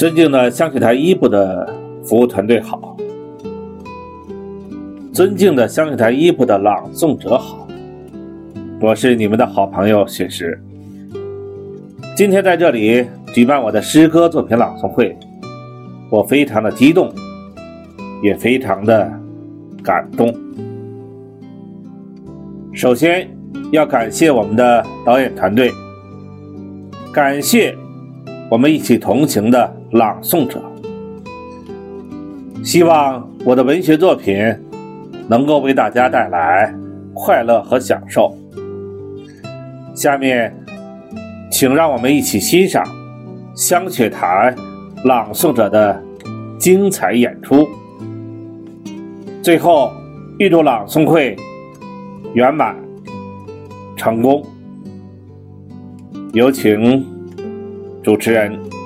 尊敬的香雪台一部的服务团队好，尊敬的香雪台一部的朗诵者好，我是你们的好朋友雪石。今天在这里举办我的诗歌作品朗诵会，我非常的激动，也非常的感动。首先要感谢我们的导演团队，感谢我们一起同行的朗诵者。希望我的文学作品能够为大家带来快乐和享受。下面。请让我们一起欣赏香雪台朗诵者的精彩演出。最后，预祝朗诵会圆满成功。有请主持人。